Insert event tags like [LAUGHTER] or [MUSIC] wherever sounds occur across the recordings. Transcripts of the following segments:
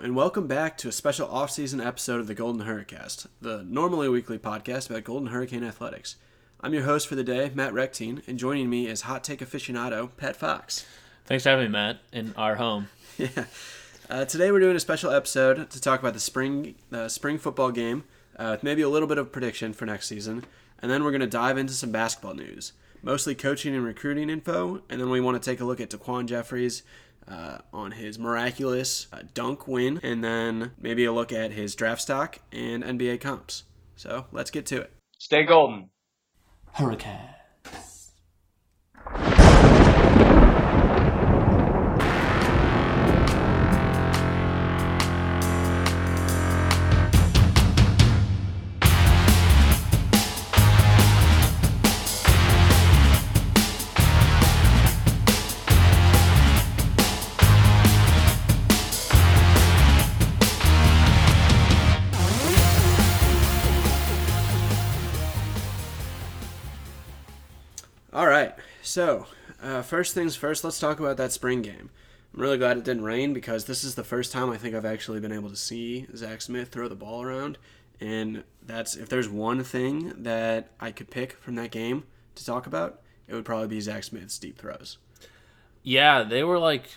and welcome back to a special off-season episode of the Golden Hurricast, the normally weekly podcast about Golden Hurricane athletics. I'm your host for the day, Matt Rectine, and joining me is hot take aficionado Pat Fox. Thanks for having me, Matt, in our home. [LAUGHS] Yeah. Uh, today we're doing a special episode to talk about the spring uh, spring football game, uh, with maybe a little bit of prediction for next season, and then we're going to dive into some basketball news, mostly coaching and recruiting info, and then we want to take a look at DaQuan Jeffries uh, on his miraculous uh, dunk win, and then maybe a look at his draft stock and NBA comps. So let's get to it. Stay golden. Hurricane. So, uh, first things first, let's talk about that spring game. I'm really glad it didn't rain because this is the first time I think I've actually been able to see Zach Smith throw the ball around. And that's if there's one thing that I could pick from that game to talk about, it would probably be Zach Smith's deep throws. Yeah, they were like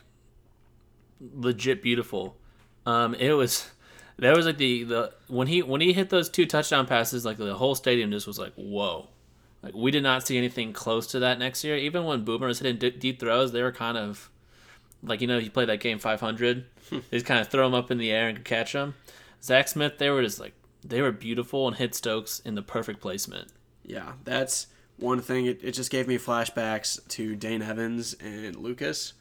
legit beautiful. Um, it was that was like the the when he when he hit those two touchdown passes, like the whole stadium just was like, whoa. Like we did not see anything close to that next year. Even when Boomer was hitting d- deep throws, they were kind of like you know he played that game 500. Hmm. they just kind of throw them up in the air and catch them. Zach Smith, they were just like they were beautiful and hit Stokes in the perfect placement. Yeah, that's one thing. It, it just gave me flashbacks to Dane Evans and Lucas.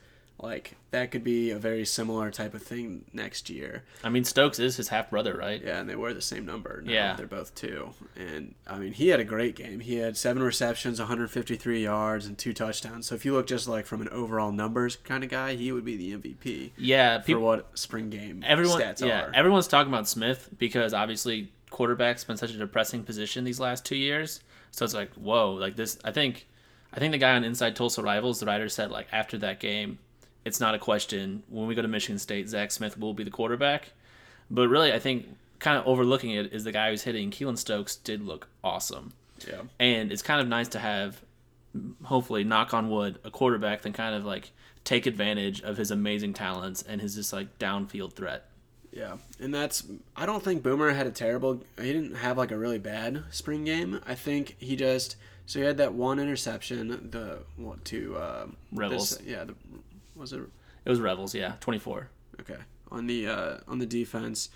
Like, that could be a very similar type of thing next year. I mean, Stokes is his half brother, right? Yeah, and they wear the same number. Now. Yeah. They're both two. And, I mean, he had a great game. He had seven receptions, 153 yards, and two touchdowns. So if you look just like from an overall numbers kind of guy, he would be the MVP Yeah, for what spring game everyone, stats yeah, are. everyone's talking about Smith because obviously quarterback's been such a depressing position these last two years. So it's like, whoa, like this. I think, I think the guy on Inside Tulsa Rivals, the writer said like after that game, it's not a question. When we go to Michigan State, Zach Smith will be the quarterback. But really, I think kind of overlooking it is the guy who's hitting Keylon Stokes did look awesome. yeah. And it's kind of nice to have, hopefully, knock on wood, a quarterback that kind of like take advantage of his amazing talents and his just like downfield threat. Yeah, and that's I don't think Boomer had a terrible. He didn't have like a really bad spring game. I think he just so he had that one interception. The what to uh, Rebels. this- yeah, the, was it It was Revels, yeah, 24. okay on the uh, on the defense,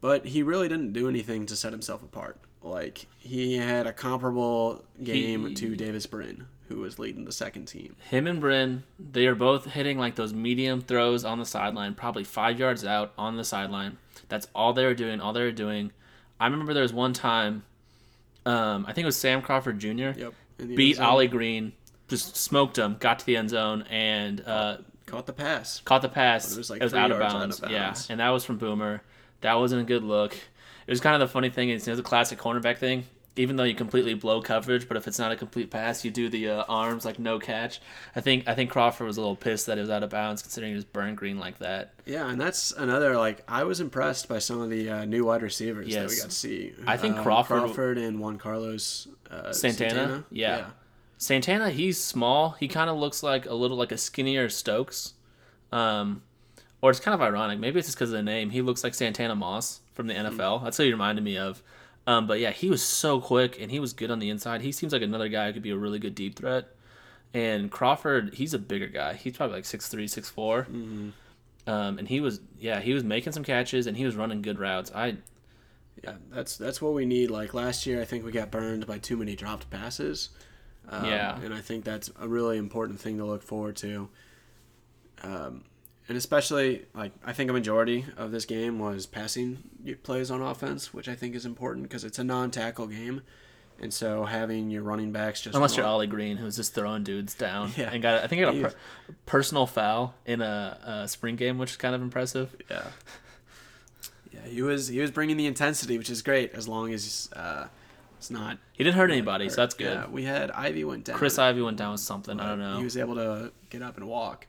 but he really didn't do anything to set himself apart. Like he had a comparable game He- to Davis Brin, who was leading the second team. Him and Brin, they are both hitting like those medium throws on the sideline, probably five yards out on the sideline. That's all they were doing. All they were doing. I remember there was one time, um, I think it was Sam Crawford Jr. Yep, beat. Ollie Green, just smoked him, got to the end zone, and uh, caught the pass. caught the pass. But it was, like, it was out of, yards out bounds. Yeah, and that was from Boomer. That wasn't a good look. It was kind of the funny thing It's you know, the classic cornerback thing. Even though you completely blow coverage, but if it's not a complete pass, you do the uh, arms like no catch. I think I think Crawford was a little pissed that it was out of bounds, considering he was burned green like that. Yeah, and that's another like I was impressed by some of the uh, new wide receivers that we got to see. I think Uh, Crawford- Crawford and Juan Carlos uh, Santana? Yeah. Santana, he's small. He kind of looks like a little like a skinnier Stokes. Um, or it's kind of ironic. Maybe it's just because of the name. He looks like Santana Moss from the NFL. That's what he reminded me of. Um, but yeah, he was so quick and he was good on the inside. He seems like another guy who could be a really good deep threat. And Crawford, he's a bigger guy. He's probably like 6'3", 6'4". Um, and he was, yeah, he was making some catches and he was running good routes. I, Yeah, that's that's what we need. Like last year, I think we got burned by too many dropped passes. Um, Yeah. and I think that's a really important thing to look forward to. Um, and especially like I think a majority of this game was passing plays on offense, which I think is important because it's a non-tackle game, and so having your running backs just unless you're Ollie Green, who's just throwing dudes down [LAUGHS] Yeah. and got, I think he got a per- personal foul in a, a spring game, which is kind of impressive. Yeah. Yeah, he was he was bringing the intensity, which is great as long as uh, it's not. He didn't hurt anybody, so that's good. Yeah, we had Ivy went down. Chris Ivy went down with something. I don't know. He was able to get up and walk,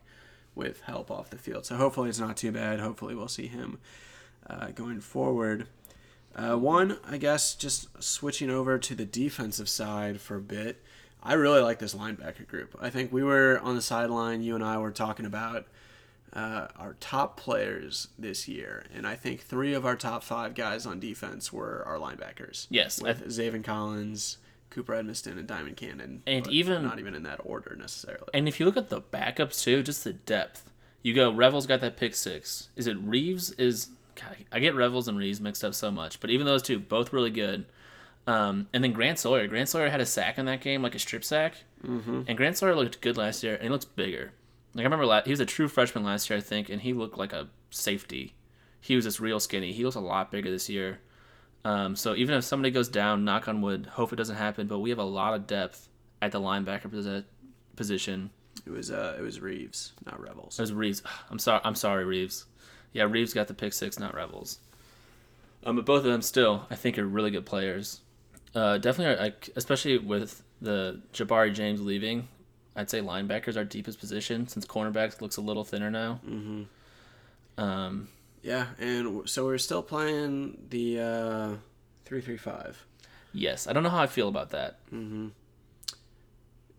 with help off the field. So hopefully it's not too bad. Hopefully we'll see him uh, going forward. Uh, one, I guess, just switching over to the defensive side for a bit. I really like this linebacker group. I think we were on the sideline. You and I were talking about uh, our top players this year, and I think three of our top five guys on defense were our linebackers. Yes, with Zaven Collins, Cooper Edmiston, and Diamond Cannon, and even not even in that order necessarily. And if you look at the backups too, just the depth. You go Revels got that pick six. Is it Reeves? Is God, I get Revels and Reeves mixed up so much, but even those two, both really good. Um, and then Grant Sawyer. Grant Sawyer had a sack in that game, like a strip sack. Mm-hmm. And Grant Sawyer looked good last year, and he looks bigger. Like I remember, la- he was a true freshman last year, I think, and he looked like a safety. He was just real skinny. He looks a lot bigger this year. Um, so even if somebody goes down, knock on wood, hope it doesn't happen. But we have a lot of depth at the linebacker position. It was uh, it was Reeves, not Revels. It was Reeves. [SIGHS] I'm sorry. I'm sorry, Reeves. Yeah, Reeves got the pick six, not Revels. Um, but both of them still, I think, are really good players. Uh, definitely, are, like especially with the Jabari James leaving, I'd say linebackers our deepest position since cornerbacks looks a little thinner now. Mm-hmm. Um, Yeah, and so we're still playing the uh, three three five. yes, I don't know how I feel about that. Mm-hmm.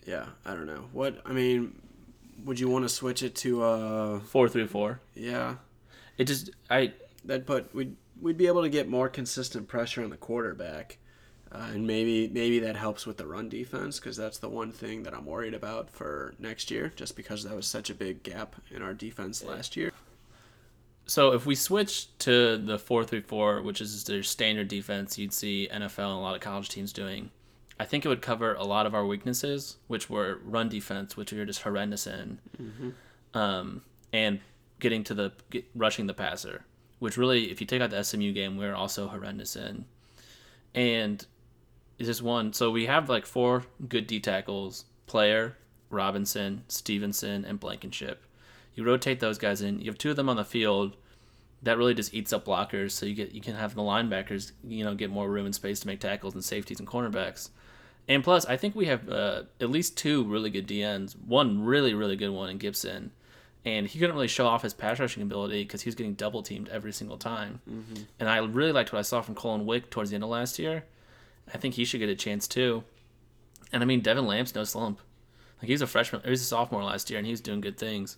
Yeah, I don't know. What I mean, would you want to switch it to uh Four three four. yeah, It just I that but we'd we'd be able to get more consistent pressure on the quarterback. Uh, and maybe maybe that helps with the run defense because that's the one thing that I'm worried about for next year, just because that was such a big gap in our defense last year. So if we switch to the four three four, which is their standard defense, you'd see NFL and a lot of college teams doing. I think it would cover a lot of our weaknesses, which were run defense, which we were just horrendous in, um, and getting to the get, rushing the passer, which really, if you take out the SMU game, we are also horrendous in. And it's just one. So we have like four good D tackles: Player, Robinson, Stevenson, and Blankenship. You rotate those guys in. You have two of them on the field. That really just eats up blockers. So you get you can have the linebackers, you know, get more room and space to make tackles and safeties and cornerbacks. And plus, I think we have uh, at least two really good DNs. One really really good one in Gipson, and he couldn't really show off his pass rushing ability because he was getting double teamed every single time. Mm-hmm. And I really liked what I saw from Cullen Wick towards the end of last year. I think he should get a chance too. And I mean, Devin Lamb's no slump. Like he was a freshman, he was a sophomore last year, and he was doing good things.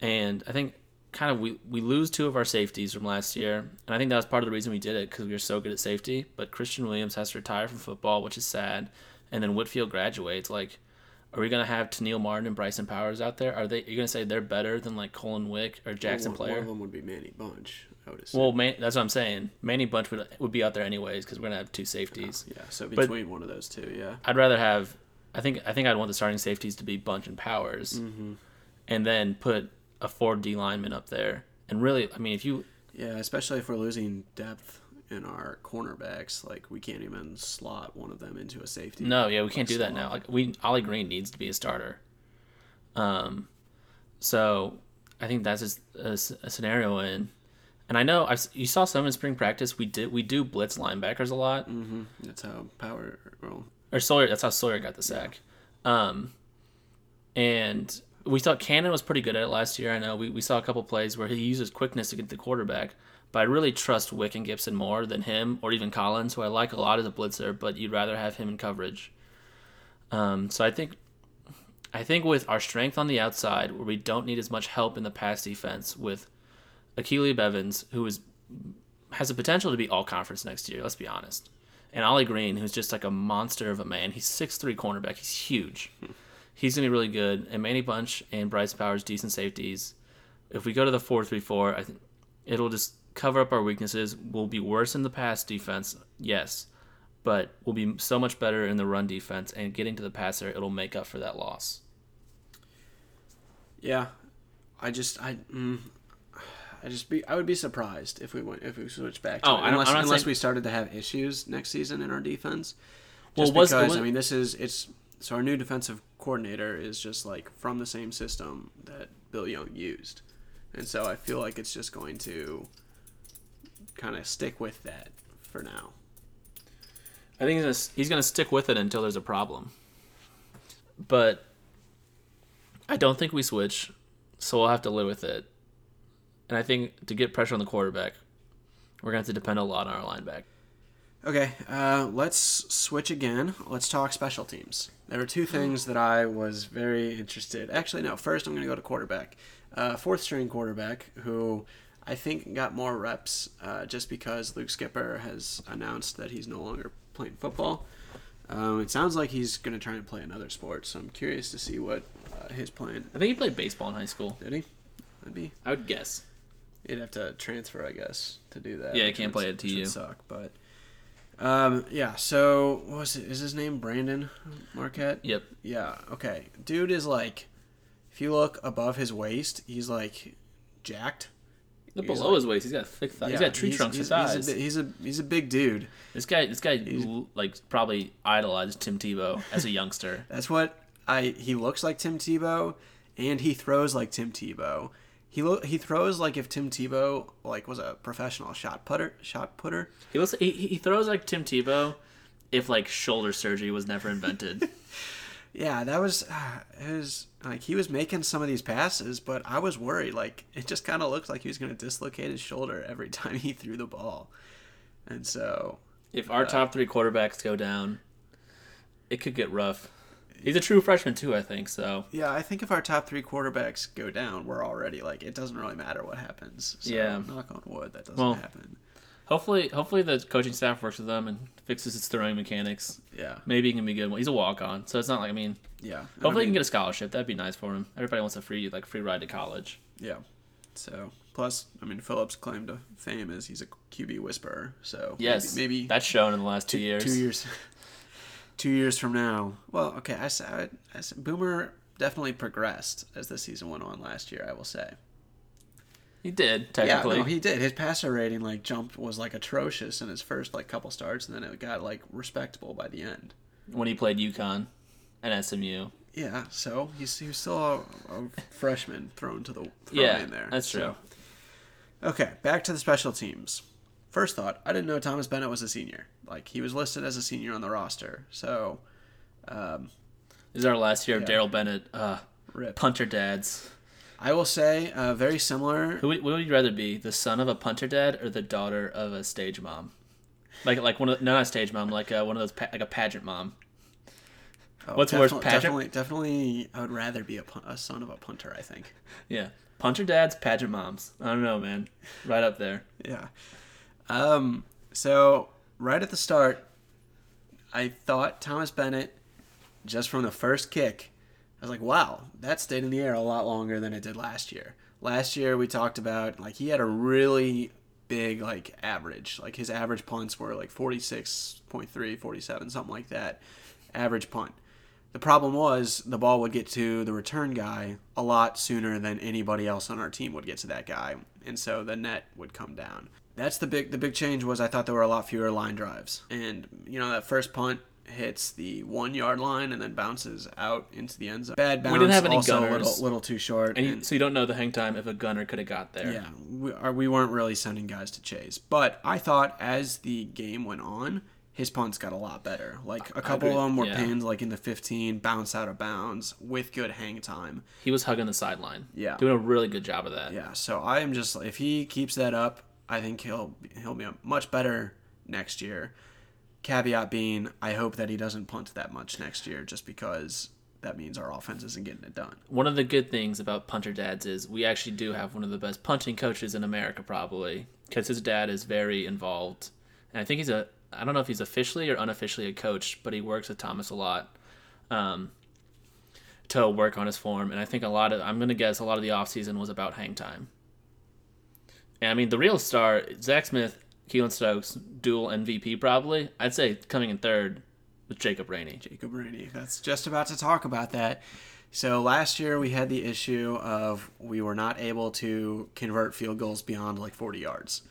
And I think kind of we, we lose two of our safeties from last year, and I think that was part of the reason we did it because we were so good at safety. But Christian Williams has to retire from football, which is sad. And then Whitfield graduates. Like, are we gonna have Tennille Martin and Bryson Powers out there? Are they? You're you gonna say they're better than like Cullen Wick or Jackson one, Player? One of them would be Manny Bunch. I would assume. Well, man, that's what I'm saying. Manny Bunch would would be out there anyways because we're gonna have two safeties. yeah, so but- between one of those two, yeah. I'd rather have. I think I think I'd want the starting safeties to be Bunch and Powers, Mm-hmm. and then put a four D lineman up there. And really, I mean, if you Yeah, especially if we're losing depth in our cornerbacks, like we can't even slot one of them into a safety. no, yeah, we can't do that now. Like we, Ollie Green needs to be a starter. Um, so I think that's just a, a scenario in. And I know I've, you saw some in spring practice. We did we do blitz linebackers a lot. Mm-hmm. That's how power. Well, or Sawyer. That's how Sawyer got the sack. Um, and we thought Cannon was pretty good at it last year. I know we, we saw a couple plays where he uses quickness to get the quarterback, but I really trust Wick and Gipson more than him or even Collins, who I like a lot as a blitzer, but you'd rather have him in coverage. Um, so I think, I think with our strength on the outside, where we don't need as much help in the pass defense, with Akayleb Evans, who is has the potential to be all conference next year. Let's be honest. And Ollie Green, who's just like a monster of a man. He's 6'3 cornerback. He's huge. He's to be really good. And Manny Bunch and Bryce Powers, decent safeties. If we go to the four three four, I think it'll just cover up our weaknesses. We'll be worse in the pass defense, yes. But we'll be so much better in the run defense. And getting to the passer, it'll make up for that loss. yeah, I just I. Mm, I just be I would be surprised if we went if we switched back to Oh, it, unless unless saying- we started to have issues next season in our defense. Well, Just was- because was- I mean this is it's so our new defensive coordinator is just like from the same system that Bill Young used, and so I feel like it's just going to kind of stick with that for now. I think he's gonna, he's gonna stick with it until there's a problem. But I don't think we switch. so we'll have to live with it. And I think to get pressure on the quarterback, we're gonna have to depend a lot on our linebacker. Okay, uh, let's switch again. Let's talk special teams. There were two things that I was very interested. Actually, no. First, I'm going to go to quarterback. Uh, fourth string quarterback, who I think got more reps uh, just because Luke Skipper has announced that he's no longer playing football. Um, it sounds like he's going to try and play another sport, so I'm curious to see what uh, his plan. I think he played baseball in high school. Did he? That'd be. I would guess. You'd have to transfer, I guess, to do that. Yeah, which can't play at which would TU. Suck, but um, yeah. So what was it? Is his name Brandon Marquette? Yep. Yeah. Okay. Dude is like, if you look above his waist, he's like jacked. Look He's below like- his waist. He's got thick thighs. Yeah, he's got tree he's- trunks he's, for thighs. He's a, he's a he's a big dude. This guy, this guy, like probably idolized Tim Tebow as a [LAUGHS] youngster. That's what I. He looks like Tim Tebow, and he throws like Tim Tebow. He lo- he throws like if Tim Tebow like was a professional shot putter shot putter. He looks, he, he throws like Tim Tebow, if like shoulder surgery was never invented. [LAUGHS] Yeah, that was uh, it was like he was making some of these passes, but I was worried. Like it just kind of looked like he was going to dislocate his shoulder every [LAUGHS] time he threw the ball, and so if our top three quarterbacks go down, it could get rough. He's a true freshman too, I think. So yeah, I think if our top three quarterbacks go down, we're already like it doesn't really matter what happens. So, Yeah. knock on wood, that doesn't Well, happen. hopefully, hopefully the coaching staff works with them and fixes his throwing mechanics. Yeah, Maybe he can be good. He's a walk on, so it's not like I mean. yeah. And I Hopefully, he can get a scholarship. That'd be nice for him. Everybody wants a free like free ride to college. yeah. So plus, I mean, Phillips' claim to fame is he's a QB whisperer. So Yes, maybe, maybe that's shown in the last two years. Two years. [LAUGHS] two years from now. Well, okay. I said, I said Boomer definitely progressed as the season went on last year. I will say. He did technically. Yeah, no, he did. His passer rating like jumped was like atrocious in his first like couple starts, and then it got like respectable by the end. when he played UConn and SMU. Yeah, so he's he was still a, a freshman thrown to the thrown Yeah, in there. that's So- true. Okay, back to the special teams. First thought, I didn't know Thomas Bennett was a senior. Like he was listed as a senior on the roster. So, um, This is our last year of Daryl Bennett. Uh, rip. punter dads. I will say, uh, very similar. Who would, would you rather be, the son of a punter dad or the daughter of a stage mom? Like like one of no not a stage mom, like uh, one of those pa- like a pageant mom. Oh, what's worse, definitely- pageant? Definitely, definitely, I would rather be a, a son of a punter. I think. Yeah, punter dads, pageant moms. I don't know, man. Right up there. Yeah. Um. So right at the start, I thought Thomas Bennett, just from the first kick, I was like, wow, that stayed in the air a lot longer than it did last year. Last year we talked about like he had a really big like average. Like his average punts were like 46.3, 47, something like that. Average punt. The problem was the ball would get to the return guy a lot sooner than anybody else on our team would get to that guy, and so the net would come down. That's the big the big change was I thought there were a lot fewer line drives, and you know that first punt hits the one yard line and then bounces out into the end zone. Bad bounce. We didn't have any also a little, little too short. And you, and- so you don't know the hang time if a gunner could have got there. yeah, we, are, we weren't really sending guys to chase. But I thought as the game went on, his punts got a lot better. Like a couple of them were Yeah. pinned like in the 15, bounce out of bounds with good hang time. He was hugging the sideline. Yeah. Doing a really good job of that. Yeah, so I am just if he keeps that up, I think he'll he'll be much better next year. Caveat being, I hope that he doesn't punt that much next year, just because that means our offense isn't getting it done. One of the good things about punter dads is we actually do have one of the best punting coaches in America, probably, because his dad is very involved, and I think he's a I don't know if he's officially or unofficially a coach, but he works with Thomas a lot, um, to work on his form, and I think a lot of I'm gonna guess a lot of the offseason was about hang time. And I mean the real star, Zach Smith, Keylon Stokes, dual MVP probably. I'd say coming in third with Jacob Rainey. Jacob Rainey. That's just about to talk about that. So last year we had the issue of we were not able to convert field goals beyond like 40 yards,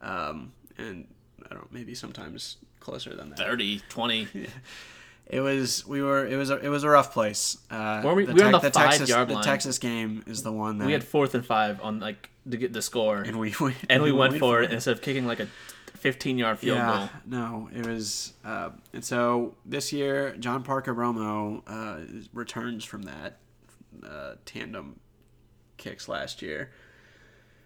um, and I don't know, maybe sometimes closer than that. 30, 20. [LAUGHS] It was we were it was a, it was a rough place. Uh, Weren't we- we were on the Texas five-yard line. the. Texas game is the one that We had fourth and five on like to get the score, and we went, and we went for it instead of kicking like a 15 yard field yeah, goal. no, it was, uh, and so this year John Parker Romo uh, returns from that uh, tandem kicks last year,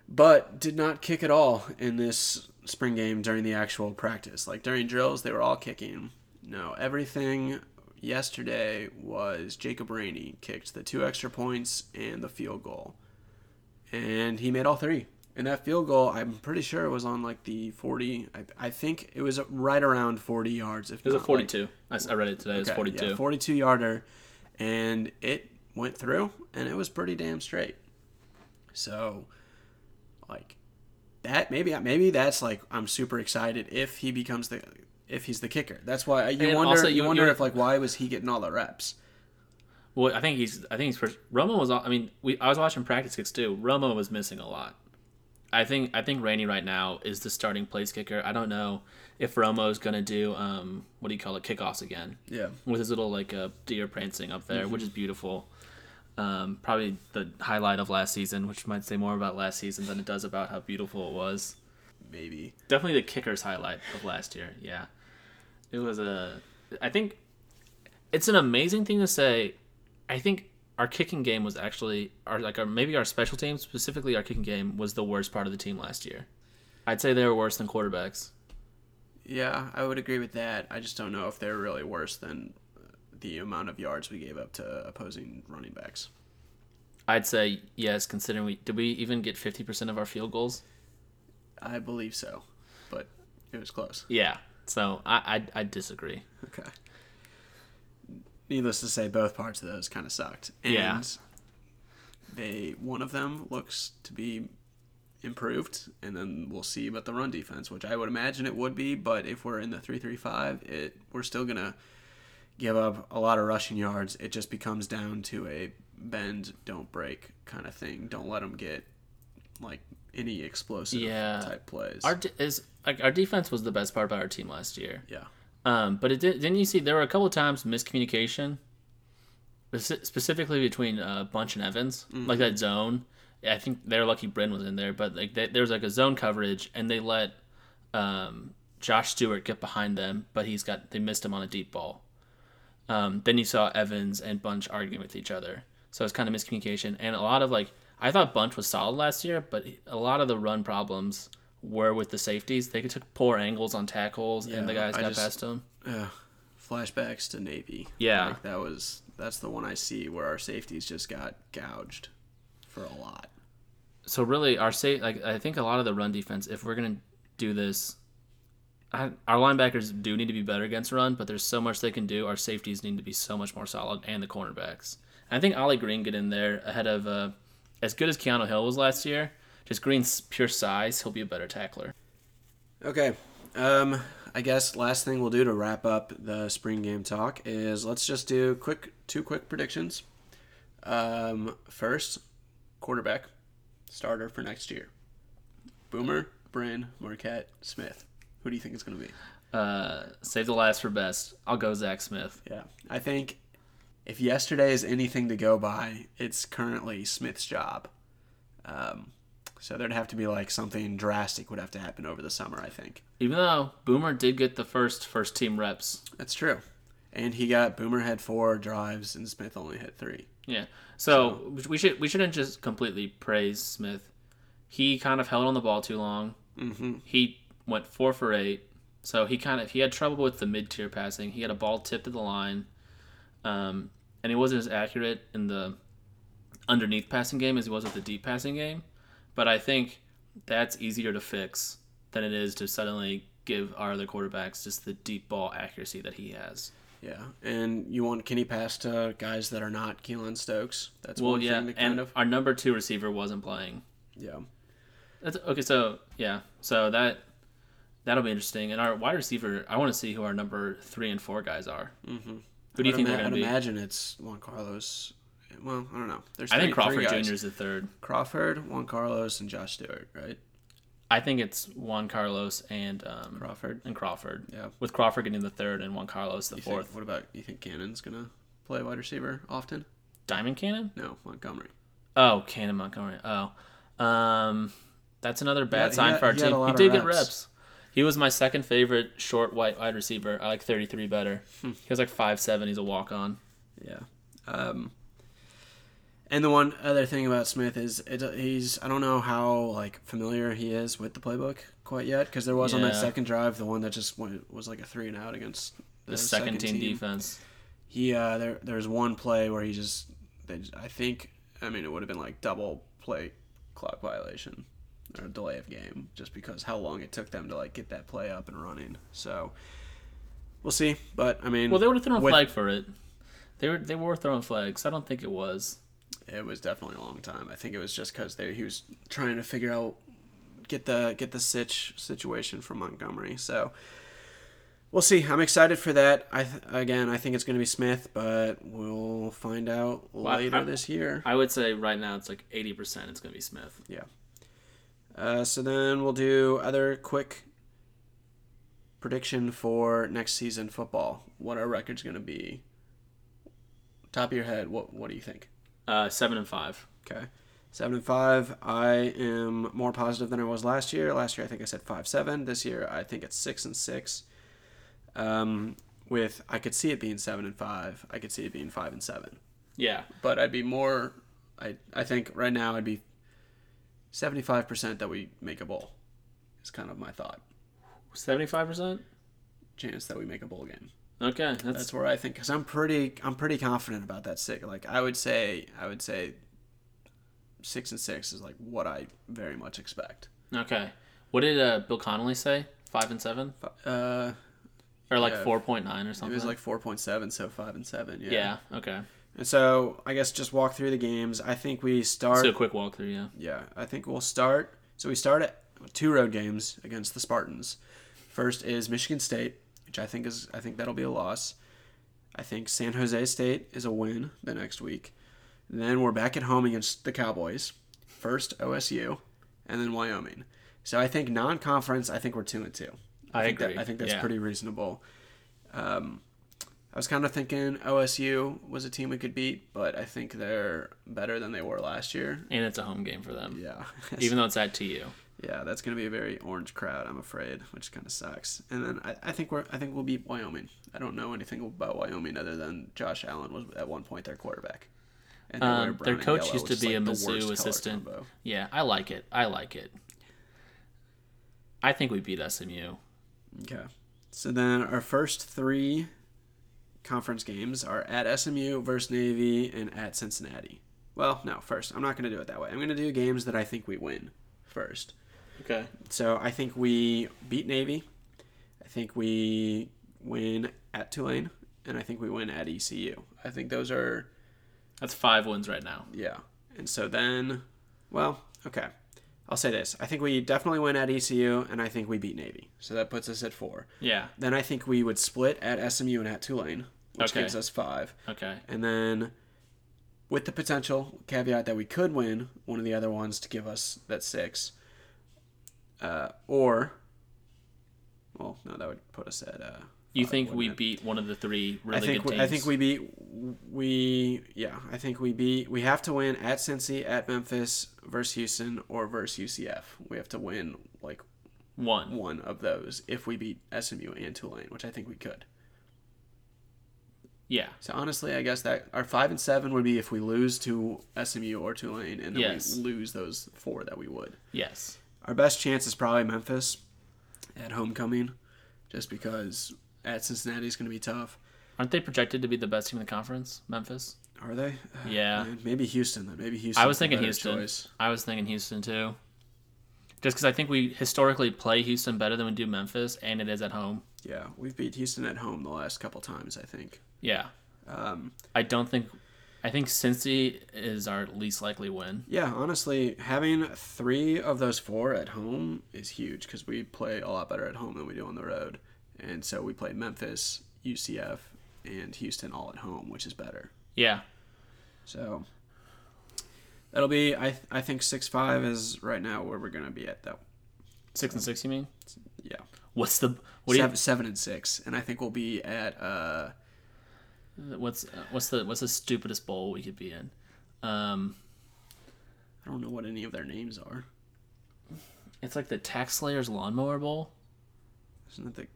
but did not kick at all in this spring game during the actual practice. Like during drills, they were all kicking. No, everything yesterday was Jacob Rainey kicked the two extra points and the field goal, and he made all three. And that field goal, I'm pretty sure it was on like the 40. I, I think it was right around 40 yards. If It was a not, like- 42. I s- I read it today. It was Okay, 42. Yeah, 42 yarder, and it went through, and it was pretty damn straight. So, like that, maybe maybe that's like I'm super excited if he becomes the if he's the kicker. That's why you And wonder also you you- wonder if like why was he getting all the reps? Well, I think he's. I think he's. First, Romo was. I mean, we. I was watching practice kicks too. Romo was missing a lot. I think. I think Rainey right now is the starting place kicker. I don't know if Romo's gonna do. Um, what do you call it? Kickoffs again Yeah, with his little like uh, deer prancing up there, which is beautiful. Um, probably the highlight of last season, which might say more about last season than it does about how beautiful it was. maybe. Definitely the kicker's highlight of last year. Yeah, it was a. I think it's an amazing thing to say. I think our kicking game was actually our like our maybe our special team specifically our kicking game was the worst part of the team last year. I'd say they were worse than quarterbacks. Yeah, I would agree with that. I just don't know if they're really worse than the amount of yards we gave up to opposing running backs. I'd say yes, considering we did we even get fifty percent of our field goals? I believe so, but it was close. Yeah. So I I I disagree. Okay. Needless to say, both parts of those kind of sucked. And Yeah. They one of them looks to be improved, and then we'll see about the run defense, which I would imagine it would be. But if we're in the three three five, it we're still gonna give up a lot of rushing yards. It just becomes down to a bend, don't break kind of thing. Don't let them get like any explosive Yeah. type plays. Our de- is like our defense was the best part about our team last year. yeah. Um, but it did, didn't you see there were a couple of times miscommunication, specifically between uh, Bunch and Evans, like that zone. I think they're lucky Brin was in there, but like they, there was like a zone coverage, and they let um, Josh Stewart get behind them, but he's got they missed him on a deep ball. Um, then you saw Evans and Bunch arguing with each other, so it's kind of miscommunication and a lot of like I thought Bunch was solid last year, but a lot of the run problems were with the safeties. They took poor angles on tackles, and the guys I got just- past them. Yeah, flashbacks to Navy. Yeah. like, that was that's the one I see where our safeties just got gouged for a lot. So really, our sa- like I think a lot of the run defense, if we're gonna do this, I, our linebackers do need to be better against run, but there's so much they can do. Our safeties need to be so much more solid, and the cornerbacks. I think Ollie Green get in there ahead of uh, as good as Keanu Hill was last year. Just Green's pure size, he'll be a better tackler. Okay, um, I guess last thing we'll do to wrap up the spring game talk is let's just do quick two quick predictions. Um, first, quarterback starter for next year. Boomer, Brin, Marquette, Smith. Who do you think it's going to be? Uh, save the last for best. I'll go Zach Smith. Yeah, I think if yesterday is anything to go by, it's currently Smith's job. Um, so there'd have to be like something drastic would have to happen over the summer. I think Even though Boomer did get the first first team reps. that's true, and he got Boomer had four drives and Smith only had three. Yeah. So, we should we shouldn't just completely praise Smith. He kind of held on the ball too long. Mm-hmm. He went four for eight. So he kind of he had trouble with the mid tier passing. He had a ball tipped to the line, um, and he wasn't as accurate in the underneath passing game as he was with the deep passing game. But I think that's easier to fix than it is to suddenly give our other quarterbacks just the deep ball accuracy that he has. Yeah, and you want can he pass to guys that are not Keylon Stokes? That's Well, yeah, thing to kind and of our number two receiver wasn't playing. yeah. That's okay. So yeah, so that that'll be interesting. And our wide receiver, I want to see who our number three and four guys are. Mm-hmm. Who do you I'd think ima- they're going I'd be? imagine it's Juan Carlos. Well, I don't know. There's I think three- Crawford. Jr. is the third. Crawford, Juan Carlos, and Josh Stewart, right? I think it's Juan Carlos and um, Crawford. and Crawford. Yeah. With Crawford getting the third and Juan Carlos the You fourth. Think, what about you think Cannon's gonna play wide receiver often? Diamond Cannon? No, Montgomery. Oh, Cannon Montgomery. Oh, um, that's another bad he sign had- for our he had a team. He did get reps. He was my second favorite short white wide receiver. I like 33 better. Hmm. He was like five seven. He's a walk on. Yeah. Um, And the one other thing about Smith is it, he's I don't know how like familiar he is with the playbook quite yet because there was on that second drive the one that just went, was like a three and out against The second, team, defense. He uh, there there's one play where he just they just- I think I mean it would have been like double play clock violation or delay of game just because how long it took them to like get that play up and running. So we'll see, but I mean Well, they would have thrown a flag for it. They were they were throwing flags. I don't think it was. It was definitely a long time. I think it was just because they he was trying to figure out get the get the sitch situation from Montgomery. So we'll see. I'm excited for that. I th- again, I think it's going to be Smith, but we'll find out I- later I- this year. I would say right now it's like eighty percent. It's gonna be Smith. Yeah. Uh, so then we'll do other quick prediction for next season football. What our record's going to be. Top of your head, what what do you think? Uh, seven and five. Okay. Seven and five. I am more positive than I was last year. Last year I think I said five seven. This year I think it's six and six. Um, with I could see it being seven and five. I could see it being five and seven. Yeah. But I'd be more. I I think right now I'd be seventy five percent that we make a bowl. Is kind of my thought. Seventy five percent. Chance that we make a bowl game. Okay, that's, That's where I think because I'm pretty I'm pretty confident about that six. Like I would say I would say six and six is like what I very much expect. okay. What did uh, Bill Connelly say? Five and seven, Uh, or like Yeah. four point nine or it something? was like four point seven, so five and seven. Yeah. yeah. Okay. And so I guess just walk through the games. I think we start. So a quick walkthrough. Yeah. yeah, I think we'll start. So we start at two road games against the Spartans. First is Michigan State, which I think is I think that'll be a loss. I think San Jose State is a win the next week. And then we're back at home against the Cowboys. First OSU, and then Wyoming. So I think non-conference. I think we're two and two. I think agree. That, I think that's Yeah. pretty reasonable. Um, I was kind of thinking OSU was a team we could beat, but I think they're better than they were last year. And it's a home game for them, Yeah. [LAUGHS] even though it's at TU. Yeah, that's going to be a very orange crowd, I'm afraid, which kind of sucks. And then I, I think we're I think we'll beat Wyoming. I don't know anything about Wyoming other than Josh Allen was at one point their quarterback. And Um, their coach yellow, used to be a like, the Mizzou assistant. Yeah, I like it. I like it. I think we beat SMU. Okay. So then our first three conference games are at SMU versus Navy and at Cincinnati. Well, no, first I'm not going to do it that way. I'm going to do games that I think we win first. Okay. So I think we beat Navy. I think we win at Tulane, and I think we win at ECU. I think those are That's five wins right now. yeah. And so then, well, okay. I'll say this: I think we definitely win at ECU, and I think we beat Navy. So that puts us at four. Yeah. Then I think we would split at SMU and at Tulane, which Okay. gives us five. Okay. And then, with the potential caveat that we could win one of the other ones to give us that six, uh, or, well, no, that would put us at. Uh, You think we it? beat one of the three really I think good teams? I think we beat we yeah I think we beat we have to win at Cincy at Memphis versus Houston or versus UCF. We have to win like one one of those if we beat SMU and Tulane, which I think we could. Yeah. So honestly, I guess that our five and seven would be if we lose to SMU or Tulane, and then Yes. we lose those four that we would. Yes. Our best chance is probably Memphis at homecoming, just because at Cincinnati is going to be tough. Aren't they projected to be the best team in the conference? Memphis. Are they? Yeah. Man, maybe Houston. Maybe Houston. I was thinking Houston. Choice. I was thinking Houston too. Just because I think we historically play Houston better than we do Memphis, and it is at home. Yeah, we've beat Houston at home the last couple times. I think. Yeah. Um, I don't think. I think Cincy is our least likely win. yeah, honestly, having three of those four at home is huge because we play a lot better at home than we do on the road, and so we play Memphis, UCF, and Houston all at home, which is better. Yeah. So that'll be. I I think six five is right now where we're gonna be at though. Six and six, you mean? Yeah, What's the what do seven, seven and six, and I think we'll be at. uh what's what's the what's the stupidest bowl we could be in? Um, I don't know what any of their names are. it's like the Tax Slayers Lawnmower Bowl. Isn't it the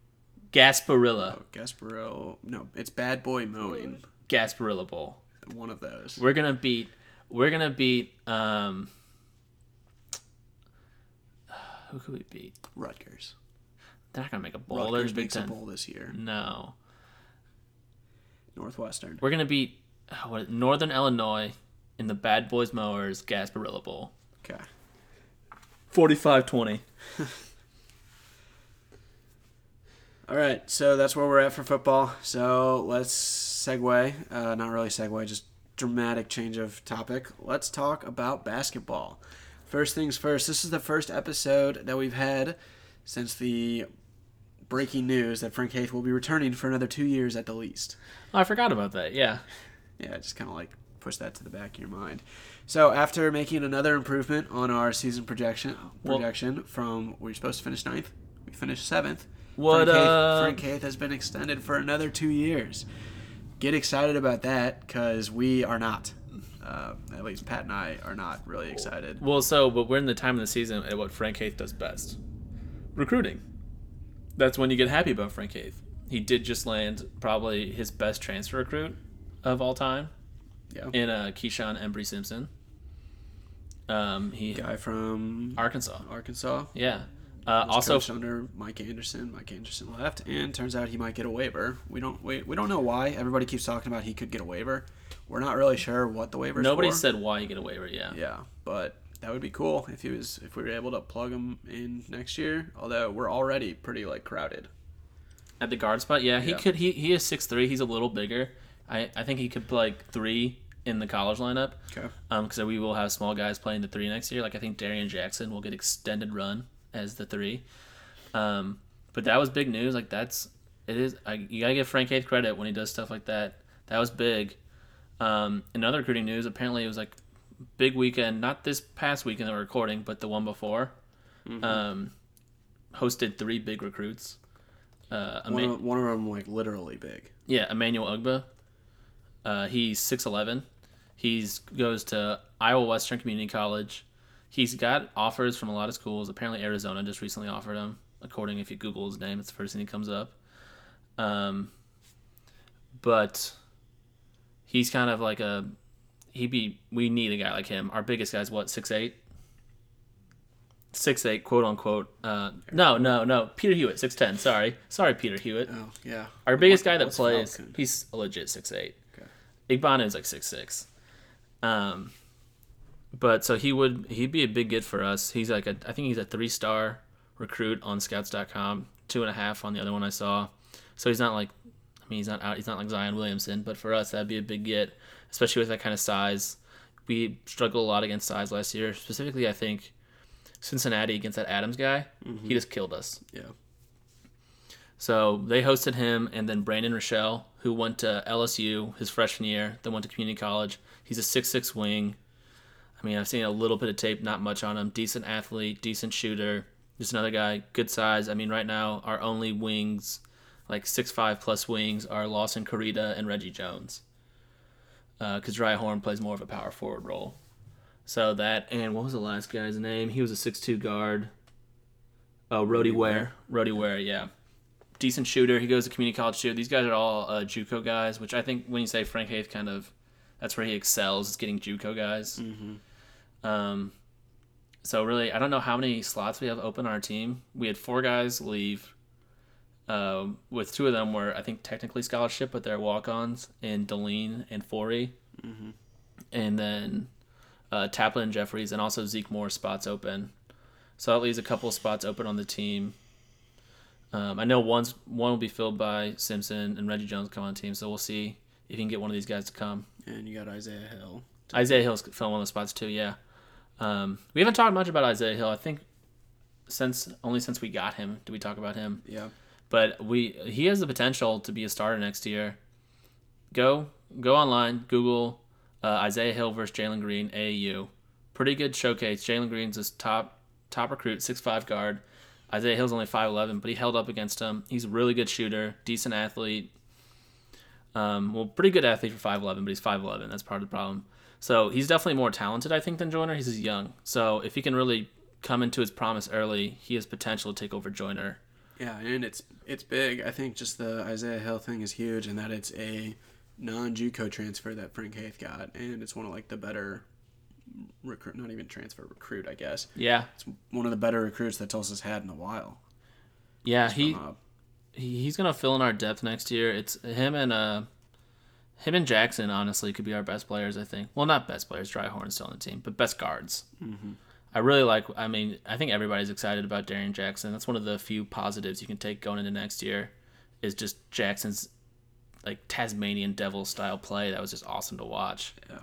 Gasparilla. oh, Gasparilla? No, it's Bad Boy Mowing. Gasparilla Bowl. One of those. We're gonna beat We're gonna beat. Um, [SIGHS] who could we beat? Rutgers. They're not gonna make a bowl. They're Rutgers Big makes a bowl this year. No, Northwestern. we're gonna beat uh, what, Northern Illinois in the Bad Boys Mowers Gasparilla Bowl. Okay. 45-20. [LAUGHS] All right, so that's where we're at for football. So let's segue. Uh, not really segue, just dramatic change of topic. Let's talk about basketball. First things first. This is the first episode that we've had since the breaking news that Frank Haith will be returning for another two years at the least. Oh, I forgot about that. Yeah. Yeah, just kind of like push that to the back of your mind. So after making another improvement on our season projection Well- projection from we were supposed to finish ninth, we finished seventh. What Frank Haith. Frank Haith has been extended for another two years. Get excited about that because we are not. Uh, at least Pat and I are not really excited. Well, so but we're in the time of the season at what Frank Haith does best, recruiting. That's when you get happy about Frank Haith. He did just land probably his best transfer recruit of all time Yeah, in uh, Keyshawn Embery Simpson. Um, he guy from Arkansas. Arkansas. Yeah. Uh, also, under Mike Anderson. Mike Anderson left, and turns out he might get a waiver. We don't we, we don't know why. Everybody keeps talking about he could get a waiver. We're not really sure what the waiver. nobody for. said why you get a waiver. Yeah. Yeah, but that would be cool if he was if we were able to plug him in next year. Although we're already pretty like crowded. At the guard spot, yeah, he Yeah. could. He he is six three. He's a little bigger. I I think he could play like three in the college lineup. Okay. Um, because we will have small guys playing the three next year. Like I think Darien Jackson will get extended run as the three. Um, but that was big news. Like that's it is. I, you gotta give Frank Haith credit when he does stuff like that. That was big. Um, in other recruiting news, apparently it was like big weekend. Not this past weekend that we're recording, but the one before. Um, hosted three big recruits. Uh, One Eman- of, one of them like literally big. yeah, Emmanuel Ugba. Uh, he's six eleven. He's goes to Iowa Western Community College. He's got offers from a lot of schools. Apparently, Arizona just recently offered him. According, if you Google his name, it's the first thing that comes up. Um, but he's kind of like a he be. We need a guy like him. Our biggest guy's what six eight. Six eight, quote unquote. Uh, no, no, no. Peter Hewitt, six ten. Sorry, sorry, Peter Hewitt. Oh yeah. Our biggest guy that plays, he's a legit six eight. Okay. Is like six six. Um, but so he would he'd be a big get for us. He's like a I think he's a three star recruit on Scouts.com, two and a half on the other one I saw. So he's not like I mean he's not out he's not like Zion Williamson, but for us that'd be a big get, especially with that kind of size. We struggled a lot against size last year. Specifically, I think Cincinnati against that Adams guy, he mm-hmm. just killed us. Yeah. So they hosted him, and then Brandon Rachal, who went to LSU his freshman year, then went to community college. He's a six-six wing. I mean, I've seen a little bit of tape, not much on him. Decent athlete, decent shooter. Just another guy, good size. I mean, right now our only wings, like six-five plus wings, are Lawson Korita and Reggie Jones. Because Dry Horn plays more of a power forward role. So that and what was the last guy's name? He was a six-two guard. Oh, Rody Ware. Rody Ware, yeah decent shooter. He goes to community college too. These guys are all uh, JUCO guys, which I think when you say Frank Haith, kind of that's where he excels is getting JUCO guys. Um, so really, I don't know how many slots we have open on our team. We had four guys leave. Uh, with two of them were I think technically scholarship, but they're walk-ons in Deline and Forey, and then uh, Taplin and Jeffries, and also Zeke Moore spots open. So that leaves a couple spots open on the team. Um, I know one's one will be filled by Simpson and Reggie Jones come on the team, so we'll see if you can get one of these guys to come. And you got Isaiah Hill. Isaiah Hill's filling one of the spots too. Yeah, um, we haven't talked much about Isaiah Hill. I think since only since we got him did we talk about him. Yeah. But we he has the potential to be a starter next year. Go go online, Google uh, Isaiah Hill versus Jalen Green AAU. Pretty good showcase. Jalen Green's his top top recruit, six five guard. Isaiah Hill's only five eleven, but he held up against him. He's a really good shooter, decent athlete. Um, well, pretty good athlete for five eleven, but he's five eleven. That's part of the problem. So he's definitely more talented, I think, than Joiner. He's young. So if he can really come into his promise early, he has potential to take over Joiner. Yeah, and it's it's big. I think just the Isaiah Hill thing is huge, and that it's a non JUCO transfer that Frank Haith got, and it's one of like the better recruit, not even transfer, recruit, I guess. Yeah, It's one of the better recruits that Tulsa's had in a while. yeah. He he- he's gonna fill in our depth next year. It's him and uh him and Jackson honestly could be our best players. I think. Well, not best players. Dryhorn's still on the team, but best guards. Mm-hmm. I really like. I mean, I think everybody's excited about Darien Jackson. That's one of the few positives you can take going into next year. Is just Jackson's like Tasmanian devil style play. That was just awesome to watch. Yeah.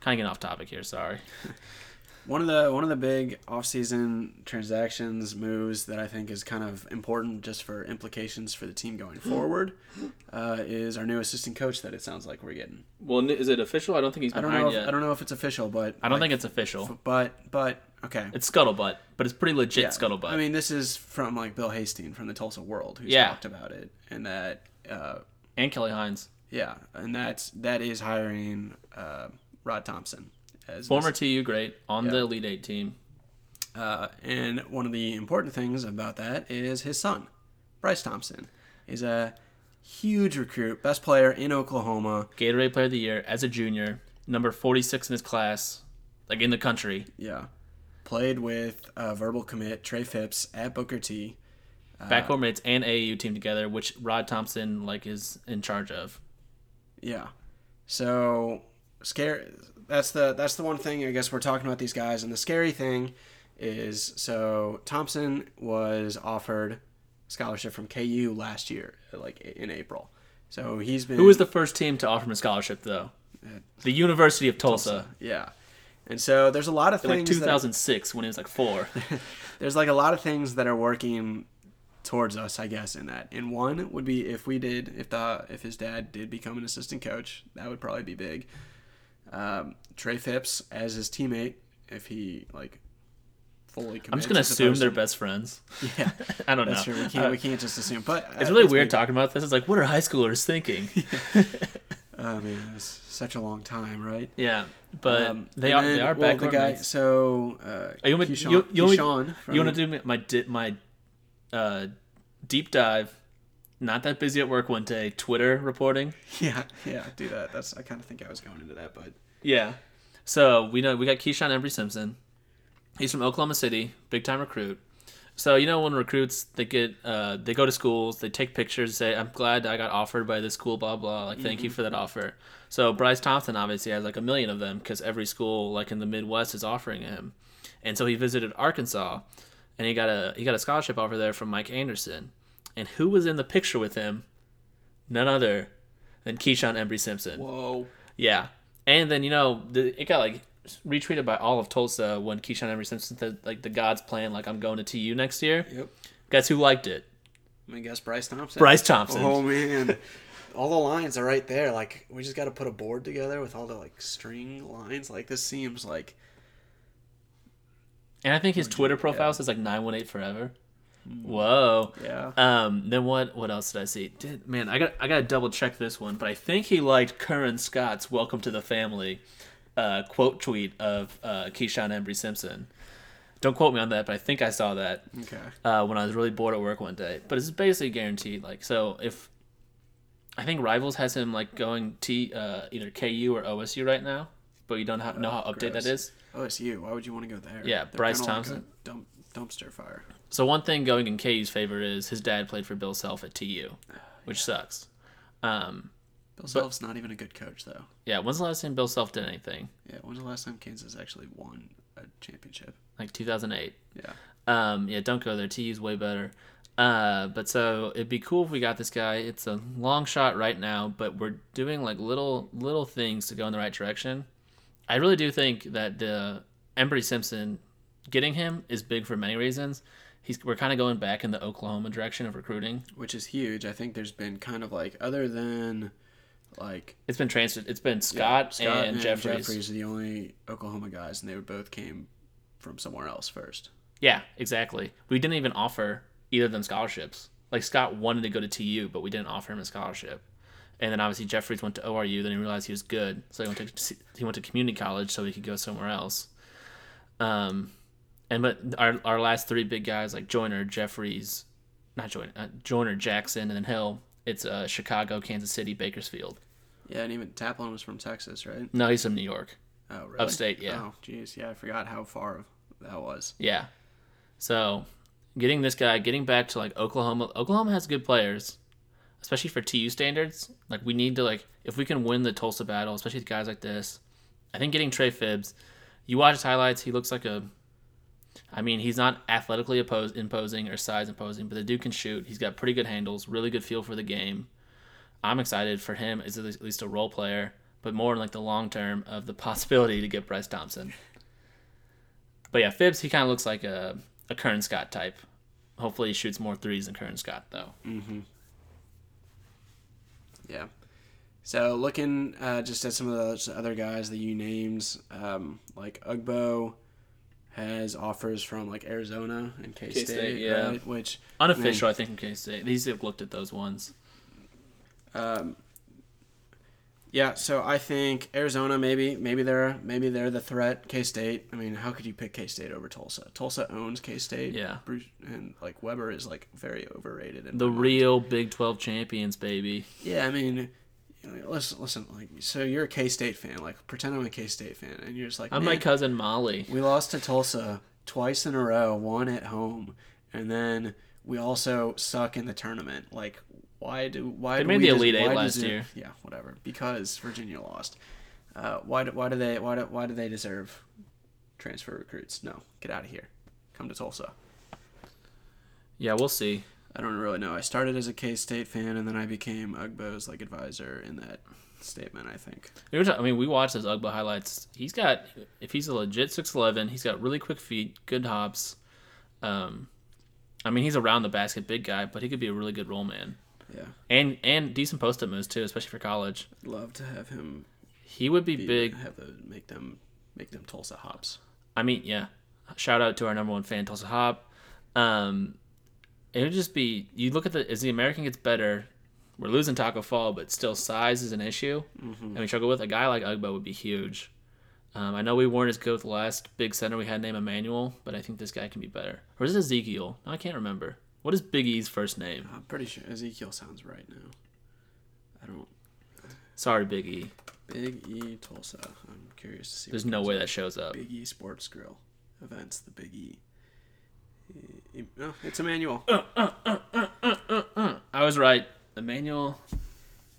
Kind of getting off topic here. Sorry. [LAUGHS] One of the one of the big offseason transactions moves that I think is kind of important just for implications for the team going forward [GASPS] uh, is our new assistant coach that it sounds like we're getting. Well, is it official? I don't think he's I don't know. If, I don't know if it's official, but I don't like, think it's official. But but okay. It's scuttlebutt, but it's pretty legit Yeah. scuttlebutt. I mean, this is from like Bill Haisten from the Tulsa World who's Yeah. talked about it, and that uh, and Kelly Hines, yeah, and that's that is hiring uh, Rod Thompson as former TU great on Yeah. the Elite Eight team. Uh, and one of the important things about that is his son, Bryce Thompson, is a huge recruit, best player in Oklahoma. Gatorade Player of the Year as a junior, number 46 in his class, like in the country. Yeah, played with uh, verbal commit Trey Phipps at Booker T. Uh, Backcourt mates and AAU team together, which Rod Thompson like is in charge of. Yeah, so scary. That's the that's the one thing I guess we're talking about these guys, and the scary thing is so Thompson was offered scholarship from KU last year, like in April. So he's been Who was the first team to offer him a scholarship though? The University of Tulsa. Yeah. And so there's a lot of things. like things. that- 2006 when he was like four. [LAUGHS] there's like a lot of things that are working towards us, I guess, in that. And one would be if we did, if the if his dad did become an assistant coach, that would probably be big. Um, Trey Phipps as his teammate, if he like fully. I'm just gonna assume they're best friends. Yeah, [LAUGHS] I don't know. true. We can't Uh, we can't just assume. But it's uh, really weird big. talking about this. It's like, what are high schoolers thinking? [LAUGHS] [LAUGHS] Oh man, it's such a long time, right? yeah, but Um, they are then, they are well, the guy. So uh, Oh, you want Keyshawn, you- you want Keyshawn You want to do my di- my uh, deep dive? Not that busy at work one day. Twitter reporting. Yeah, yeah, do that. That's I kind of think I was going into that, but Yeah. So we know we got Keyshawn Embery Simpson. He's from Oklahoma City, big time recruit. So you know when recruits they get uh, they go to schools, they take pictures, say I'm glad I got offered by this school, blah blah. Like thank you for that offer. So Bryce Thompson obviously has like a million of them because every school like in the Midwest is offering him, and so he visited Arkansas, and he got a he got a scholarship offer there from Mike Anderson, and who was in the picture with him? None other than Keyshawn Embery Simpson. whoa, Yeah, and then you know the, it got like retweeted by all of Tulsa when Keyshawn Embery Simpson said like the gods plan like I'm going to TU next year. yep. Guess who liked it? I guess Bryce Thompson. Bryce Thompson. Oh man, [LAUGHS] all the lines are right there. Like we just got to put a board together with all the like string lines. Like this seems like And I think his Twitter profile yeah. says like 918 forever. Whoa. yeah. Um. Then what? What else did I see? Did, man, I got I got to double check this one, but I think he liked Curran Scott's "Welcome to the Family" uh, quote tweet of uh, Keyshawn Embery Simpson. Don't quote me on that, but I think I saw that. Okay. uh, when I was really bored at work one day. But it's basically guaranteed. Like so, if I think Rivals has him like going T uh, either KU or OSU right now, but you don't have, know how update gross. that is. OSU. Why would you want to go there? Yeah, They're Bryce like Thompson. a dump, dumpster fire. So one thing going in KU's favor is his dad played for Bill Self at TU, which sucks. Um, Bill Self's not even a good coach though. yeah, when's the last time Bill Self did anything? Yeah. When's the last time Kansas actually won a championship? Like 2008. Yeah. Um, yeah, don't go there. TU's way better. Uh, but so it'd be cool if we got this guy. It's a long shot right now, but we're doing like little little things to go in the right direction. I really do think that the Embery Simpson getting him is big for many reasons. He's we're kind of going back in the Oklahoma direction of recruiting. Which is huge. I think there's been kind of like other than like It's been transferred. It's been Scott, Scott and, Jeffries. Jeffries are the only Oklahoma guys, and they both came from somewhere else first. Yeah, exactly. We didn't even offer either of them scholarships. Like Scott wanted to go to TU, but we didn't offer him a scholarship. And then obviously Jeffries went to ORU. Then he realized he was good, so he went to he went to community college so he could go somewhere else. Um, and but our our last three big guys like Joiner, Jeffries, not Joiner, uh, Joiner, Jackson, and then Hill. It's uh, Chicago, Kansas City, Bakersfield. Yeah, and even Taplin was from Texas, right? No, he's from New York. Oh, really? Upstate, yeah. Oh, jeez. Yeah, I forgot how far that was. Yeah. So, getting this guy, getting back to like Oklahoma. Oklahoma has good players, especially for TU standards. Like we need to like if we can win the Tulsa battle, especially with guys like this. I think getting Trey Phibbs. You watch his highlights, he looks like a. I mean, he's not athletically opposed, imposing or size imposing, but the dude can shoot. He's got pretty good handles, really good feel for the game. I'm excited for him as at least a role player, but more in like the long term of the [LAUGHS] possibility to get Bryce Thompson. But yeah, Phibbs, he kind of looks like a, a Curran Scott type. Hopefully, he shoots more threes than Curran Scott, though. Mhm. Yeah. So looking uh, just at some of those other guys that you named, um, like Ugbo offers from like Arizona and K State, yeah. right? Which Unofficial, I think, in K State. These have looked at those ones. Um, yeah, so I think Arizona maybe maybe they're maybe they're the threat. K State. I mean, how could you pick K State over Tulsa? Tulsa owns K State. Yeah. and like Weber is like very overrated. In The real Big 12 champions, baby. Yeah, I mean, listen, listen. Like, so you're a K State fan. Like, pretend I'm a K State fan, and you're just like, I'm my cousin Molly. we lost to Tulsa twice in a row, one at home, and then we also suck in the tournament. Like, why do why They do made we the Elite Eight last deserve- year. Yeah, whatever. Because Virginia lost. Uh, why do, why do they why do, why do they deserve transfer recruits? No, get out of here. Come to Tulsa. Yeah, we'll see. I don't really know. I started as a K State fan, and then I became Ugbo's like advisor in that statement. I think. We were ta- I mean, we watched those Ugbo highlights. He's got, if he's a legit 6'11, he's got really quick feet, good hops. Um, I mean, he's around the basket, big guy, but he could be a really good roll man. Yeah, And and decent post up moves, too, especially for college. I'd love to have him He would be be, big. Have the make them make them Tulsa hops. I mean, yeah. Shout out to our number one fan, Tulsa Hop. Um, it would just be you look at the as the American gets better, we're losing Taco Fall, but still size is an issue, and we struggle with a guy like Ugbo would be huge. Um, I know we weren't as good with the last big center we had named Emmanuel, but I think this guy can be better. Or is it Ezekiel? No, I can't remember. What is Big E's first name? I'm pretty sure Ezekiel sounds right now. I don't. Sorry, Big E. Big E Tulsa. I'm curious to see. There's no way up. that shows up. Big E Sports Grill events. The Big E. No, it's Emmanuel. Uh, uh, uh, I was right. Emmanuel.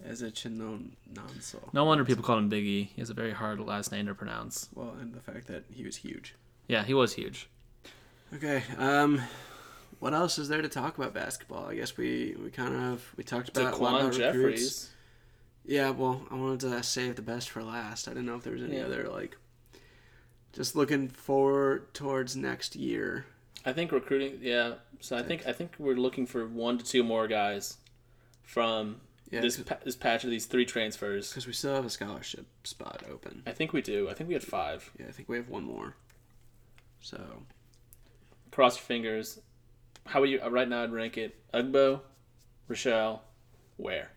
As a Chinon Nanso. No wonder people call him Big E. He has a very hard last name to pronounce. Well, and the fact that he was huge. Yeah, he was huge. Okay. Um, what else is there to talk about basketball? I guess we we kind of we talked about a lot about recruits. Yeah, well, I wanted to save the best for last. I didn't know if there was any Yeah. other like. Just looking forward towards next year. I think recruiting. Yeah. So I think I think we're looking for one to two more guys from Yeah, this pa- this patch of these three transfers. because we still have a scholarship spot open. I think we do. I think we had five. Yeah, I think we have one more. So Cross your fingers. How would you uh, right now? I'd rank it: Ugbo, Rachal, Ware.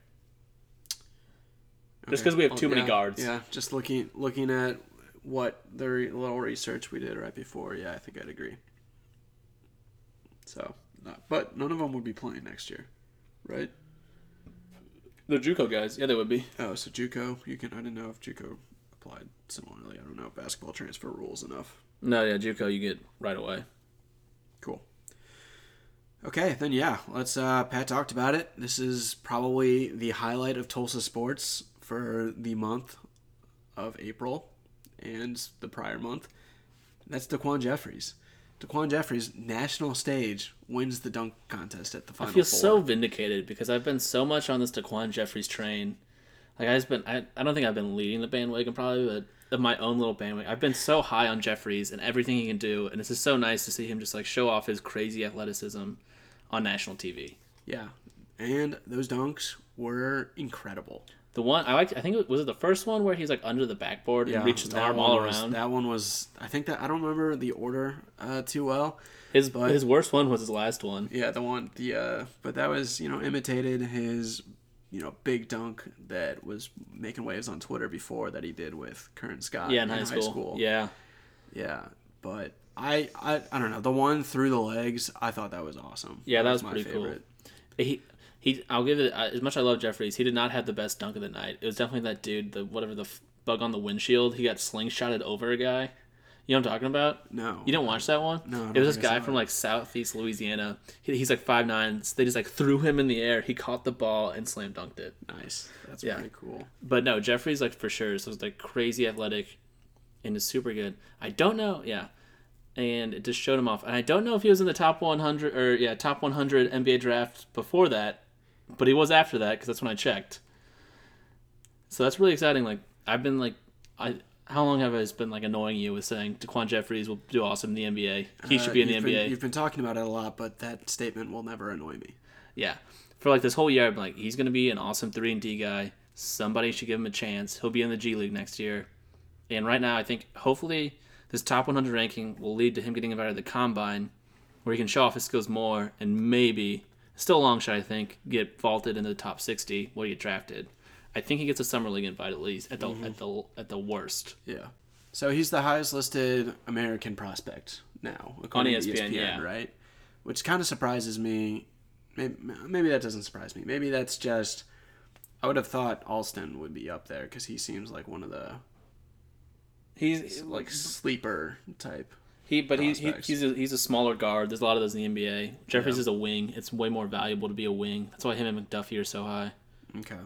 Just 'cause we have too many yeah, guards. Yeah, just looking looking at what the re- little research we did right before. Yeah, I think I'd agree. So, not, but none of them would be playing next year, right? The JUCO guys. Yeah, they would be. Oh, so JUCO, you can. I didn't know if JUCO applied similarly. I don't know basketball transfer rules enough. No, yeah, JUCO you get right away. Cool. Okay, then yeah, let's. Uh, Pat talked about it. This is probably the highlight of Tulsa sports for the month of April and the prior month. That's DaQuan Jeffries. DaQuan Jeffries, national stage, wins the dunk contest at the final. I feel four. so vindicated because I've been so much on this DaQuan Jeffries train. Like I've been, I, I don't think I've been leading the bandwagon probably, but of my own little bandwagon, I've been so high on Jeffries and everything he can do, and it's just so nice to see him just like show off his crazy athleticism on national TV. Yeah, and those dunks were incredible. The one I liked, I think it was it the first one where he's like under the backboard and his that arm all was- around. That one was. I think that I don't remember the order uh, too well. his but- his worst one was his last one. Yeah, the one the uh but that was, you know, imitated his you know, big dunk that was making waves on Twitter before that he did with Curran Scott Yeah, in high school. Yeah, Yeah. But I, I I don't know. The one through the legs, I thought that was awesome. Yeah, that was pretty cool. favorite. he he. I'll give it uh, as much. as I love Jeffries. He did not have the best dunk of the night. It was definitely that dude, the whatever the f- bug on the windshield. He got slingshotted over a guy. You know what I'm talking about? No. You didn't watch that one? No, It was this guy from like southeast Louisiana. He, he's like five nine. So they just like threw him in the air. He caught the ball and slam dunked it. Nice. That's Yeah. pretty cool. But no, Jeffries like for sure. So it's like crazy athletic and is super good. I don't know. Yeah. And it just showed him off. And I don't know if he was in the top 100 or, yeah, top 100 NBA draft before that, but he was after that because that's when I checked. So that's really exciting. Like, I've been like, I. How long have I been like annoying you with saying DaQuan Jeffries will do awesome in the NBA? He should Uh, be in the NBA. Been, you've been talking about it a lot, but that statement will never annoy me. Yeah. For like this whole year, I'm like, he's gonna be an awesome three and D guy. Somebody should give him a chance. He'll be in the G League next year. And right now, I think hopefully this top 100 ranking will lead to him getting invited to the combine, where he can show off his skills more and maybe, still a long shot, I think, get vaulted into the top 60 where he get drafted. I think he gets a summer league invite at least at the mm-hmm. at the at the worst. Yeah. So he's the highest listed American prospect now according to ESPN, yeah. right? Which kind of surprises me. Maybe, maybe that doesn't surprise me. Maybe that's just. I would have thought Alston would be up there because he seems like one of the He's like sleeper type. He, but he, he he's a, he's a smaller guard. There's a lot of those in the NBA. Jeffries Yeah. is a wing. It's way more valuable to be a wing. That's why him and McDuffie are so high. Okay.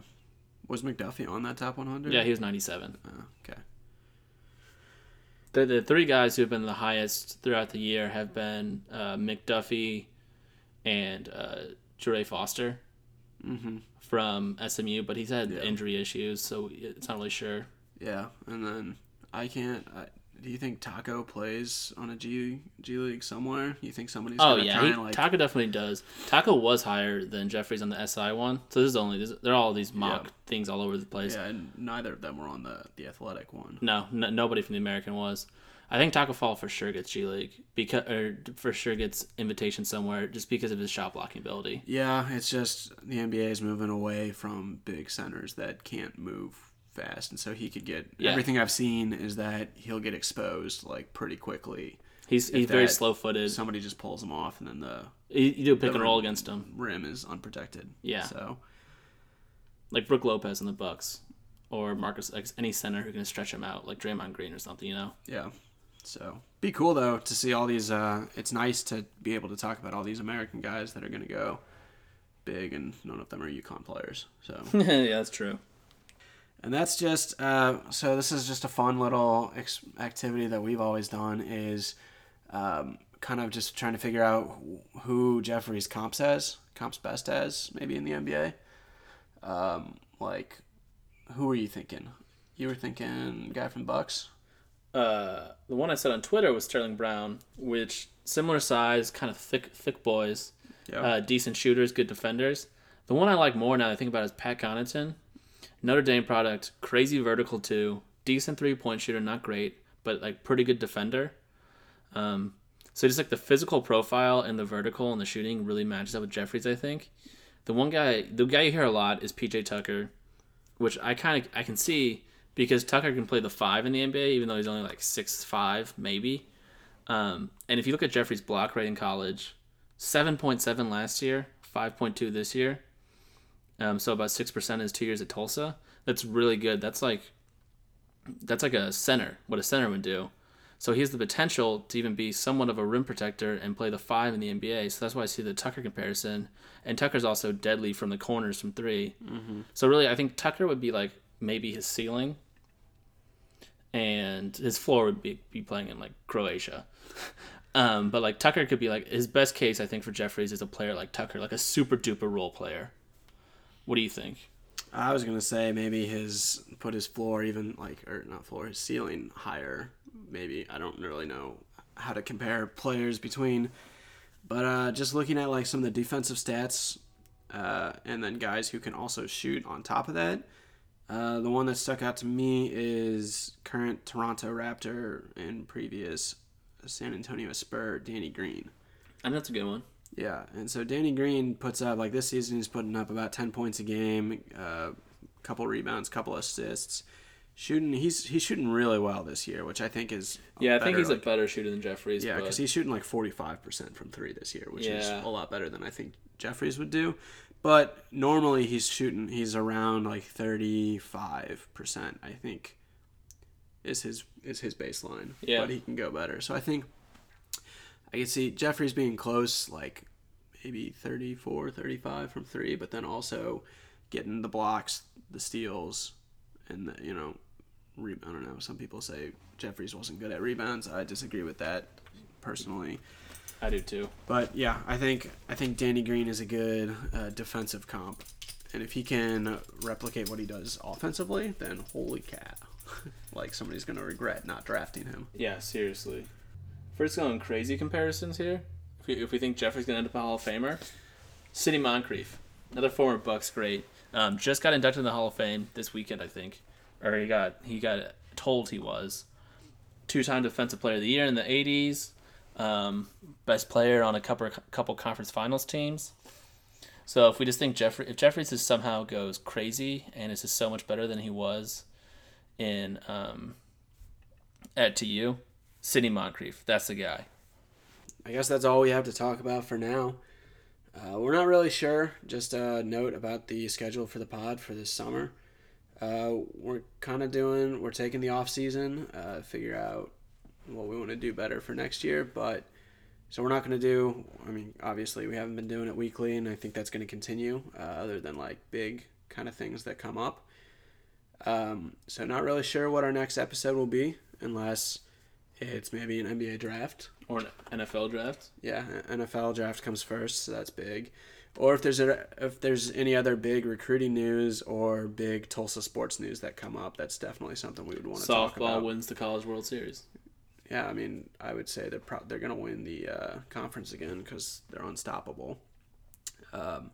Was McDuffie on that top 100? Yeah, he was 97. Oh, okay. The, the three guys who have been the highest throughout the year have been uh, McDuffie and uh, Jarrey Foster Mm-hmm. from SMU, but he's had Yeah. injury issues, so it's not really sure. Yeah, and then I can't. I, do you think Taco plays on a G G League somewhere? You think somebody's Oh yeah, try he, and like Taco definitely does. Taco was higher than Jeffries on the SI one, so this is only this, they're all these mock Yeah. things all over the place. Yeah, and neither of them were on the the athletic one. No, n- nobody from the American was. I think Taco Fall for sure gets G League because or for sure gets invitation somewhere just because of his shot blocking ability. Yeah, it's just the NBA is moving away from big centers that can't move fast, and so he could get Yeah. everything I've seen is that he'll get exposed like pretty quickly. He's he's very slow footed. Somebody just pulls him off, and then the You, you do a pick and roll against him, rim is unprotected. Yeah. So like Brook Lopez in the Bucks, or Marcus like any center who can stretch him out, like Draymond Green or something. You know. Yeah. So be cool though to see all these. Uh, it's nice to be able to talk about all these American guys that are going to go big, and none of them are UConn players. So [LAUGHS] yeah, that's true. And that's just. Uh, so this is just a fun little ex- activity that we've always done is um, kind of just trying to figure out who Jeffries' comps as, comps best as, maybe in the NBA. Um, like, who were you thinking? You were thinking guy from Bucks. Uh, the one I said on Twitter was Sterling Brown, which similar size, kind of thick, thick boys, Yeah. uh, decent shooters, good defenders. The one I like more now that I think about is Pat Connaughton, Notre Dame product, crazy vertical too, decent three point shooter, not great, but like pretty good defender. Um, so just like the physical profile and the vertical and the shooting really matches up with Jeffries. I think the one guy, the guy you hear a lot is PJ Tucker, which I kind of I can see because Tucker can play the five in the NBA, even though he's only like six five maybe. Um, and if you look at Jeffries' block rate in college, seven point seven last year, five point two this year. Um, so about six percent is two years at Tulsa. That's really good. That's like that's like a center, what a center would do. So he has the potential to even be somewhat of a rim protector and play the five in the NBA. So that's why I see the Tucker comparison. And Tucker's also deadly from the corners from 3 Mm-hmm. So really, I think Tucker would be like maybe his ceiling, and his floor would be be playing in like Croatia. [LAUGHS] Um, but like Tucker could be like his best case, I think, for Jeffries is a player like Tucker, like a super duper role player. What do you think? I was gonna say maybe his put his floor even like or not floor his ceiling higher. Maybe I don't really know how to compare players between, but uh, just looking at like some of the defensive stats, uh, and then guys who can also shoot on top of that. Uh, the one that stuck out to me is current Toronto Raptor and previous San Antonio Spur Danny Green. And that's a good one. Yeah, and so Danny Green puts up like this season he's putting up about ten points a game, uh, couple rebounds, couple assists, shooting. He's he's shooting really well this year, which I think is Yeah, I think he's like- a better shooter than Jeffries. yeah but- because he's shooting like forty five percent from three this year, which is a lot better than I think Jeffries would do. But normally he's shooting he's around like thirty five percent I think is his is his baseline. Yeah. But he can go better. So I think I can see Jeffries being close, like maybe 34, 35 from three, but then also getting the blocks, the steals, and the, you know, re- I don't know. Some people say Jeffries wasn't good at rebounds. I disagree with that personally. I do too. But yeah, I think I think Danny Green is a good uh, defensive comp, and if he can replicate what he does offensively, then holy cat, [LAUGHS] like somebody's gonna regret not drafting him. Yeah, seriously. First going crazy comparisons here. If we, if we think Jeffrey's gonna end up a Hall of Famer, Sidney Moncrief, another former Bucks great, um, just got inducted in the Hall of Fame this weekend, I think, or he got he got told he was. Two-time Defensive Player of the Year in the '80s, um, best player on a couple couple conference finals teams. So if we just think Jeffrey, if Jeffries is somehow goes crazy and is just so much better than he was in um, at TU, Sidney Moncrief, that's the guy. I guess that's all we have to talk about for now. Uh, we're not really sure. Just a note about the schedule for the pod for this summer. Uh, we're kind of doing. We're taking the off season, uh, figure out what we want to do better for next year. But so we're not going to do. I mean, obviously we haven't been doing it weekly, and I think that's going to continue. Uh, other than like big kind of things that come up. Um, so not really sure what our next episode will be, unless it's maybe an NBA draft Or an NFL draft. yeah, NFL draft comes first, so that's big. Or if there's a, if there's any other big recruiting news or big Tulsa sports news that come up, that's definitely something we would want to talk Softball about. wins the College World Series. Yeah, I mean, I would say they're pro- they're gonna win the uh, conference again because they're unstoppable. Um,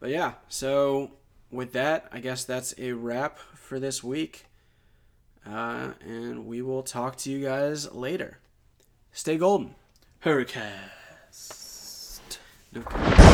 but yeah, so with that, I guess that's a wrap for this week, uh, and we will talk to you guys later. Stay golden. Hurricane. No.